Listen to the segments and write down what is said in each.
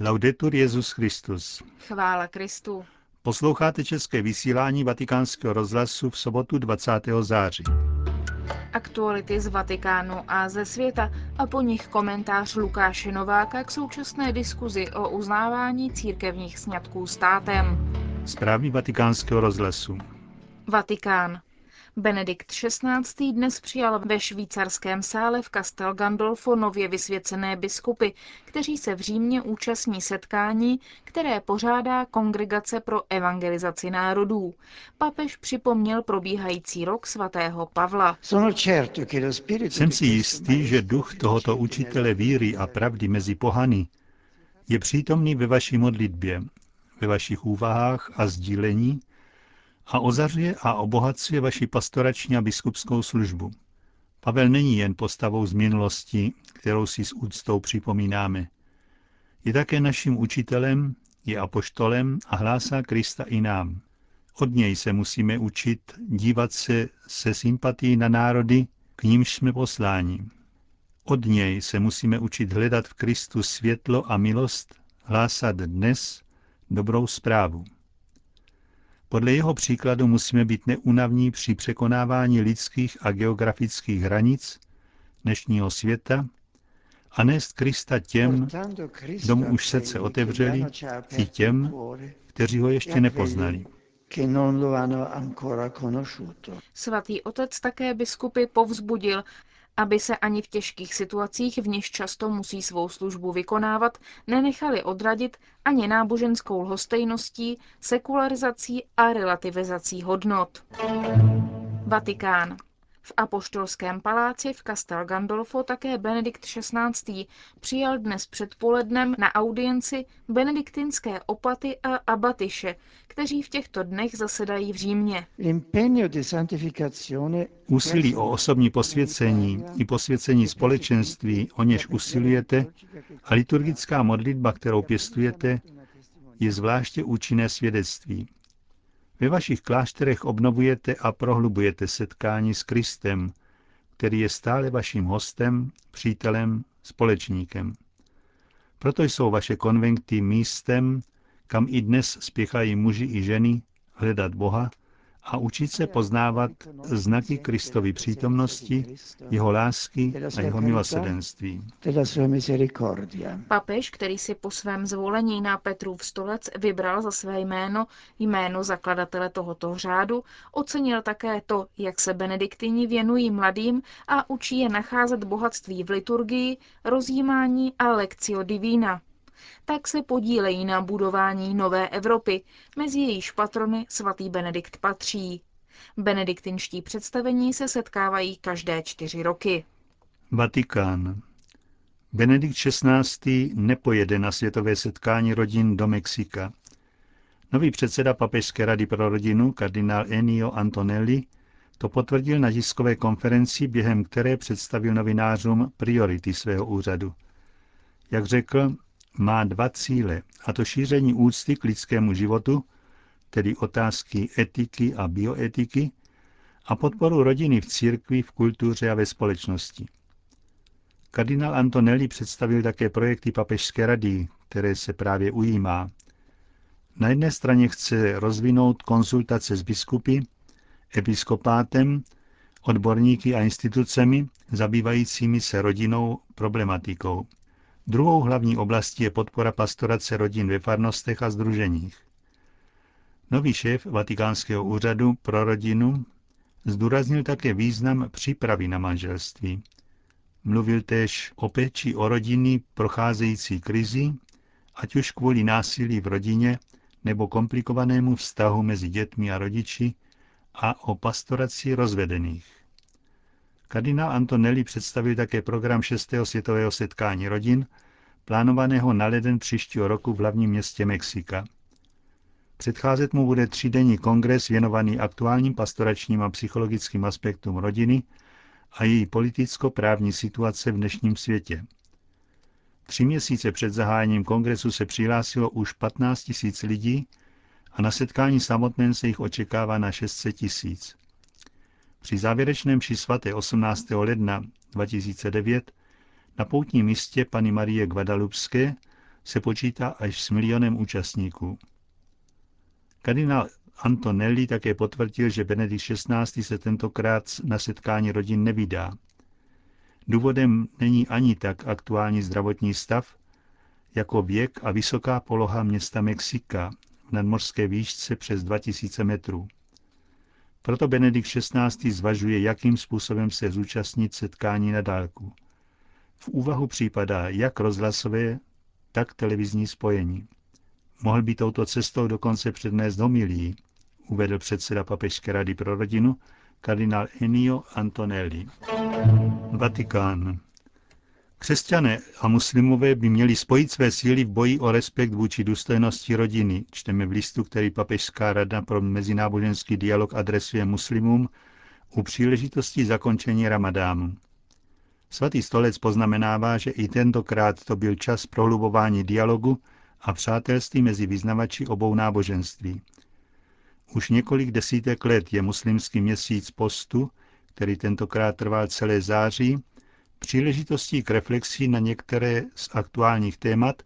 Laudetur Jezus Christus. Chvála Kristu. Posloucháte české vysílání Vatikánského rozhlasu v sobotu 20. září. Aktuality z Vatikánu a ze světa a po nich komentář Lukáše Nováka k současné diskuzi o uznávání církevních sňatků státem. Zprávy vatikánského rozhlasu. Vatikán. Benedikt XVI. dnes přijal ve švýcarském sále v Castel Gandolfo nově vysvěcené biskupy, kteří se v Římě účastní setkání, které pořádá Kongregace pro evangelizaci národů. Papež připomněl probíhající rok svatého Pavla. Jsem si jistý, že duch tohoto učitele víry a pravdy mezi pohany je přítomný ve vaší modlitbě, ve vašich úvahách a sdílení, a ozařuje a obohacuje vaši pastorační a biskupskou službu. Pavel není jen postavou z minulosti, kterou si s úctou připomínáme. Je také naším učitelem, je apoštolem a hlásá Krista i nám. Od něj se musíme učit dívat se se sympatií na národy, k nímž jsme posláni. Od něj se musíme učit hledat v Kristu světlo a milost, hlásat dnes dobrou zprávu. Podle jeho příkladu musíme být neunavní při překonávání lidských a geografických hranic dnešního světa a nést Krista těm, kdo mu už srdce otevřeli, i těm, kteří ho ještě nepoznali. Svatý otec také biskupy povzbudil, aby se ani v těžkých situacích, v nichž často musí svou službu vykonávat, nenechali odradit ani náboženskou lhostejností, sekularizací a relativizací hodnot. Vatikán. V apoštolském paláci v Castel Gandolfo také Benedikt XVI. přijal dnes předpolednem na audienci benediktinské opaty a abatyše, kteří v těchto dnech zasedají v Římě. Úsilí o osobní posvěcení i posvěcení společenství, o něž usilujete, a liturgická modlitba, kterou pěstujete, je zvláště účinné svědectví. Ve vašich klášterech obnovujete a prohlubujete setkání s Kristem, který je stále vaším hostem, přítelem, společníkem. Proto jsou vaše konventy místem, kam i dnes spěchají muži i ženy hledat Boha a učit se poznávat znaky Kristovy přítomnosti, jeho lásky a jeho milosedenství. Papež, který si po svém zvolení na Petrův stolec vybral za své jméno jméno zakladatele tohoto řádu, ocenil také to, jak se benediktini věnují mladým a učí je nacházet bohatství v liturgii, rozjímání a lekcio divína tak se podílejí na budování nové Evropy, mezi jejíž patrony svatý Benedikt patří. Benediktinští představení se setkávají každé čtyři roky. Vatikán. Benedikt XVI. nepojede na světové setkání rodin do Mexika. Nový předseda Papežské rady pro rodinu, kardinál Ennio Antonelli, to potvrdil na tiskové konferenci, během které představil novinářům priority svého úřadu. Jak řekl, má dva cíle, a to šíření úcty k lidskému životu, tedy otázky etiky a bioetiky, a podporu rodiny v církvi, v kultuře a ve společnosti. Kardinál Antonelli představil také projekty Papežské rady, které se právě ujímá. Na jedné straně chce rozvinout konzultace s biskupy, episkopátem, odborníky a institucemi zabývajícími se rodinou problematikou. Druhou hlavní oblastí je podpora pastorace rodin ve farnostech a združeních. Nový šéf Vatikánského úřadu pro rodinu zdůraznil také význam přípravy na manželství. Mluvil též o péči o rodiny procházející krizi, ať už kvůli násilí v rodině nebo komplikovanému vztahu mezi dětmi a rodiči a o pastoraci rozvedených. Kardinál Antonelli představil také program 6. světového setkání rodin, plánovaného na leden příštího roku v hlavním městě Mexika. Předcházet mu bude třídenní kongres věnovaný aktuálním pastoračním a psychologickým aspektům rodiny a její politicko-právní situace v dnešním světě. Tři měsíce před zahájením kongresu se přihlásilo už 15 tisíc lidí a na setkání samotném se jich očekává na 600 tisíc. Při závěrečném ši svaté 18. ledna 2009 na poutním místě Pany Marie Guadalupské se počítá až s milionem účastníků. Kardinál Antonelli také potvrdil, že Benedikt XVI. se tentokrát na setkání rodin nevydá. Důvodem není ani tak aktuální zdravotní stav, jako věk a vysoká poloha města Mexika v nadmořské výšce přes 2000 metrů. Proto Benedikt XVI. zvažuje, jakým způsobem se zúčastnit setkání na dálku. V úvahu případá jak rozhlasové, tak televizní spojení. Mohl by touto cestou dokonce přednést homilí, uvedl předseda Papežské rady pro rodinu, kardinál Ennio Antonelli. Vatikán. Křesťané a muslimové by měli spojit své síly v boji o respekt vůči důstojnosti rodiny, čteme v listu, který Papežská rada pro mezináboženský dialog adresuje muslimům u příležitosti zakončení ramadánu. Svatý stolec poznamenává, že i tentokrát to byl čas prohlubování dialogu a přátelství mezi vyznavači obou náboženství. Už několik desítek let je muslimský měsíc postu, který tentokrát trval celé září, příležitostí k reflexi na některé z aktuálních témat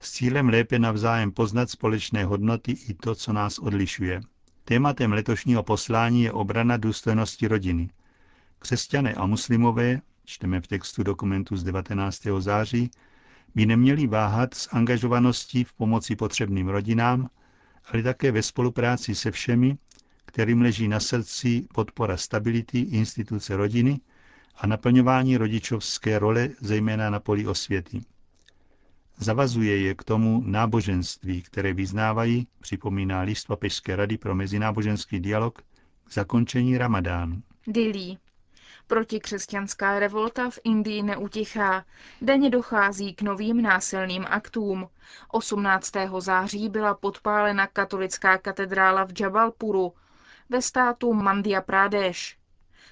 s cílem lépe navzájem poznat společné hodnoty i to, co nás odlišuje. Tématem letošního poslání je obrana důstojnosti rodiny. Křesťané a muslimové, čteme v textu dokumentu z 19. září, by neměli váhat s angažovaností v pomoci potřebným rodinám, ale také ve spolupráci se všemi, kterým leží na srdci podpora stability instituce rodiny a naplňování rodičovské role, zejména na poli osvěty. Zavazuje je k tomu náboženství, které vyznávají, připomíná list Papežské rady pro mezináboženský dialog, k zakončení ramadánu. Dili. Protikřesťanská revolta v Indii neutichá. Denně dochází k novým násilným aktům. 18. září byla podpálena katolická katedrála v Jabalpuru ve státu Mandhya Pradesh.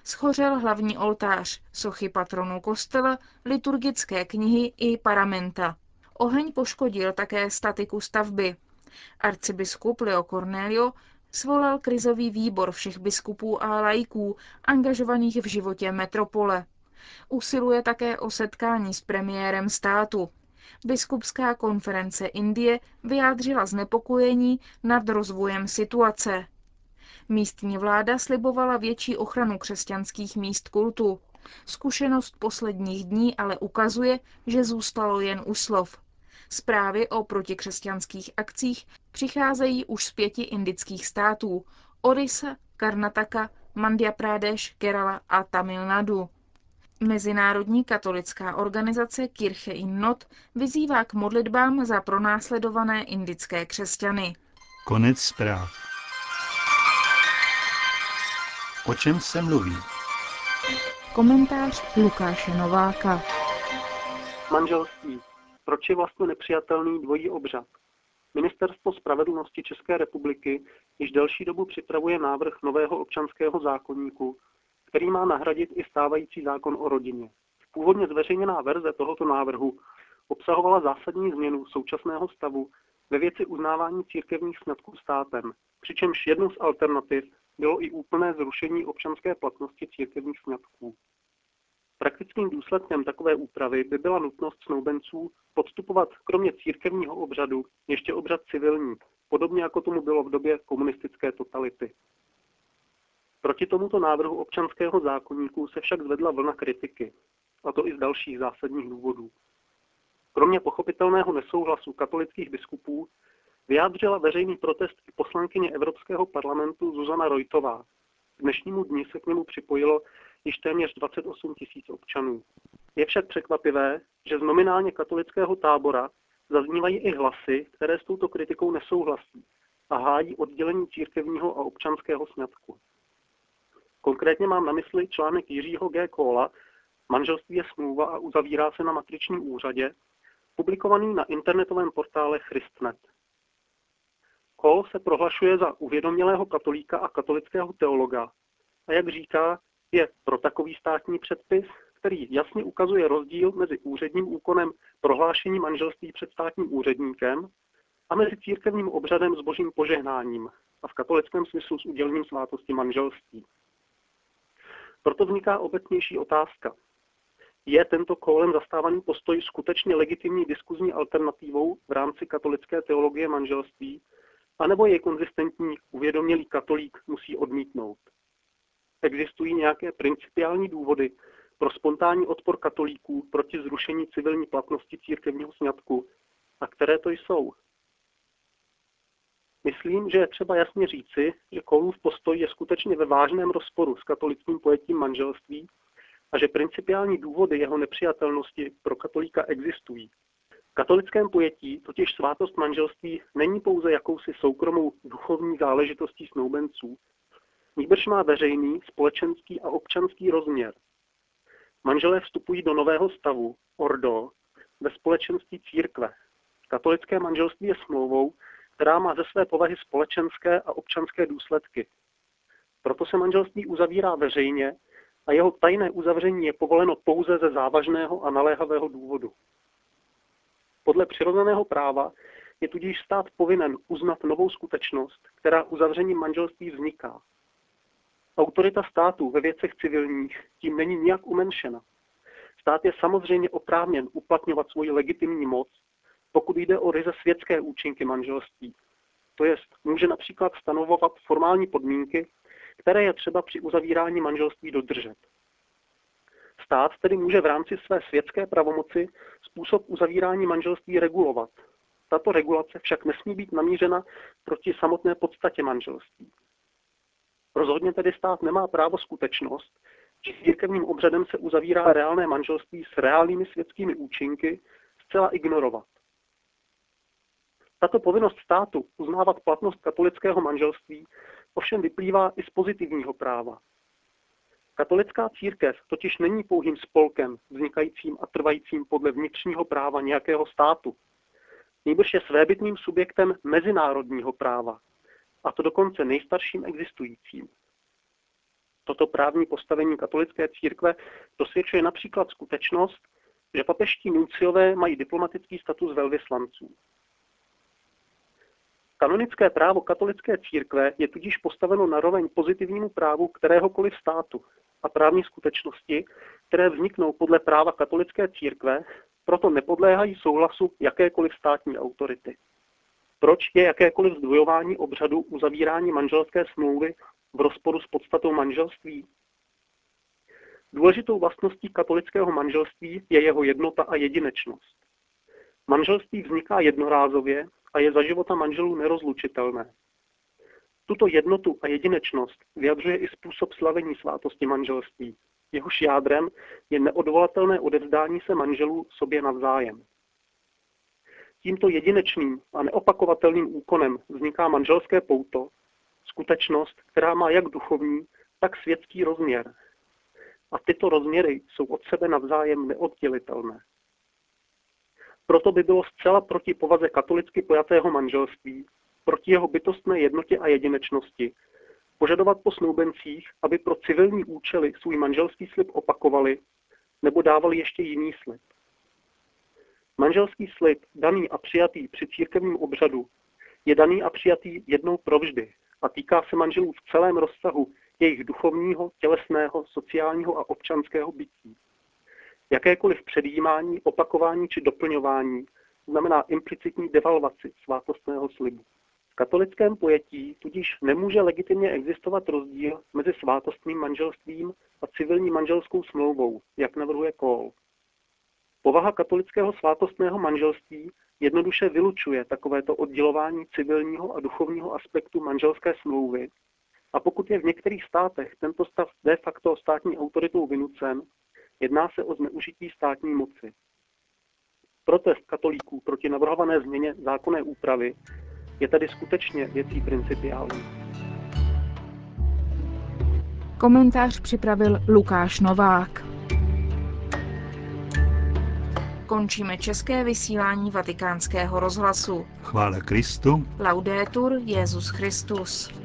Schořel hlavní oltář, sochy patronů kostela, liturgické knihy i paramenta. Oheň poškodil také statiku stavby. Arcibiskup Leo Cornelio svolal krizový výbor všech biskupů a laiků angažovaných v životě metropole. Usiluje také o setkání s premiérem státu. Biskupská konference Indie vyjádřila znepokojení nad rozvojem situace. Místní vláda slibovala větší ochranu křesťanských míst kultu. Zkušenost posledních dní ale ukazuje, že zůstalo jen u slov. Zprávy o protikřesťanských akcích přicházejí už z pěti indických států – Orisa, Karnataka, Mandhya Pradesh, Kerala a Tamil Nadu. Mezinárodní katolická organizace Kirche in Not vyzývá k modlitbám za pronásledované indické křesťany. Konec zpráv. O čem se mluví? Komentář Lukáše Nováka. Manželství. Proč je vlastně nepřijatelný dvojí obřad? Ministerstvo spravedlnosti České republiky již delší dobu připravuje návrh nového občanského zákonníku, který má nahradit i stávající zákon o rodině. Původně zveřejněná verze tohoto návrhu obsahovala zásadní změnu současného stavu ve věci uznávání církevních sňatků státem, přičemž jednou z alternativ bylo i úplné zrušení občanské platnosti církevních sňatků. Praktickým důsledkem takové úpravy by byla nutnost snoubenců podstupovat kromě církevního obřadu ještě obřad civilní, podobně jako tomu bylo v době komunistické totality. Proti tomuto návrhu občanského zákonníku se však zvedla vlna kritiky, a to i z dalších zásadních důvodů. Kromě pochopitelného nesouhlasu katolických biskupů vyjádřila veřejný protest i poslankyně Evropského parlamentu Zuzana Rojtová. K dnešnímu dni se k němu připojilo již téměř 28 tisíc občanů. Je však překvapivé, že z nominálně katolického tábora zaznívají i hlasy, které s touto kritikou nesouhlasí a hájí oddělení církevního a občanského sňatku. Konkrétně mám na mysli článek Jiřího G. Kola Manželství je smlouva a uzavírá se na matričním úřadě, publikovaný na internetovém portále Christnet. Kohl se prohlašuje za uvědomělého katolíka a katolického teologa a jak říká, je pro takový státní předpis, který jasně ukazuje rozdíl mezi úředním úkonem prohlášení manželství před státním úředníkem a mezi církevním obřadem s božím požehnáním a v katolickém smyslu s udělením svátosti manželství. Proto vzniká obecnější otázka. Je tento kolem zastávaný postoj skutečně legitimní diskuzní alternativou v rámci katolické teologie manželství, anebo je konzistentní uvědomělý katolík musí odmítnout? Existují nějaké principiální důvody pro spontánní odpor katolíků proti zrušení civilní platnosti církevního sňatku a které to jsou? Myslím, že je třeba jasně říci, že Koulův postoj je skutečně ve vážném rozporu s katolickým pojetím manželství a že principiální důvody jeho nepřijatelnosti pro katolíka existují. V katolickém pojetí totiž svátost manželství není pouze jakousi soukromou duchovní záležitostí snoubenců, nýbrž má veřejný, společenský a občanský rozměr. Manželé vstupují do nového stavu, ordo, ve společenství církve. Katolické manželství je smlouvou, která má ze své povahy společenské a občanské důsledky. Proto se manželství uzavírá veřejně a jeho tajné uzavření je povoleno pouze ze závažného a naléhavého důvodu. Podle přirozeného práva je tudíž stát povinen uznat novou skutečnost, která uzavřením manželství vzniká. Autorita státu ve věcech civilních tím není nijak umenšena. Stát je samozřejmě oprávněn uplatňovat svoji legitimní moc pokud jde o ryze světské účinky manželství. To jest, může například stanovovat formální podmínky, které je třeba při uzavírání manželství dodržet. Stát tedy může v rámci své světské pravomoci způsob uzavírání manželství regulovat. Tato regulace však nesmí být namířena proti samotné podstatě manželství. Rozhodně tedy stát nemá právo skutečnost, že církevním obřadem se uzavírá reálné manželství s reálnými světskými účinky, zcela ignorovat. Tato povinnost státu uznávat platnost katolického manželství ovšem vyplývá i z pozitivního práva. Katolická církev totiž není pouhým spolkem vznikajícím a trvajícím podle vnitřního práva nějakého státu. Nejbrž je svébytným subjektem mezinárodního práva, a to dokonce nejstarším existujícím. Toto právní postavení katolické církve dosvědčuje například skutečnost, že papeští nunciové mají diplomatický status velvyslanců. Kanonické právo katolické církve je tudíž postaveno na roveň pozitivnímu právu kteréhokoliv státu a právní skutečnosti, které vzniknou podle práva katolické církve, proto nepodléhají souhlasu jakékoliv státní autority. Proč je jakékoliv zdvojování obřadu uzavírání manželské smlouvy v rozporu s podstatou manželství? Důležitou vlastností katolického manželství je jeho jednota a jedinečnost. Manželství vzniká jednorázově a je za života manželů nerozlučitelné. Tuto jednotu a jedinečnost vyjadřuje i způsob slavení svátosti manželství. Jehož jádrem je neodvolatelné odevzdání se manželů sobě navzájem. Tímto jedinečným a neopakovatelným úkonem vzniká manželské pouto, skutečnost, která má jak duchovní, tak světský rozměr. A tyto rozměry jsou od sebe navzájem neoddělitelné. Proto by bylo zcela proti povaze katolicky pojatého manželství, proti jeho bytostné jednotě a jedinečnosti, požadovat po snoubencích, aby pro civilní účely svůj manželský slib opakovali nebo dávali ještě jiný slib. Manželský slib, daný a přijatý při církevním obřadu, je daný a přijatý jednou provždy a týká se manželů v celém rozsahu jejich duchovního, tělesného, sociálního a občanského bytí. Jakékoliv předjímání, opakování či doplňování znamená implicitní devalvaci svátostného slibu. V katolickém pojetí tudíž nemůže legitimně existovat rozdíl mezi svátostným manželstvím a civilní manželskou smlouvou, jak navrhuje Kohl. Povaha katolického svátostného manželství jednoduše vylučuje takovéto oddělování civilního a duchovního aspektu manželské smlouvy a pokud je v některých státech tento stav de facto státní autoritou vynucen, Jedná se o zneužití státní moci. Protest katolíků proti navrhované změně zákonné úpravy je tedy skutečně věcí principiální. Komentář připravil Lukáš Novák. Končíme české vysílání vatikánského rozhlasu. Chvále Kristu. Laudetur Jezus Christus.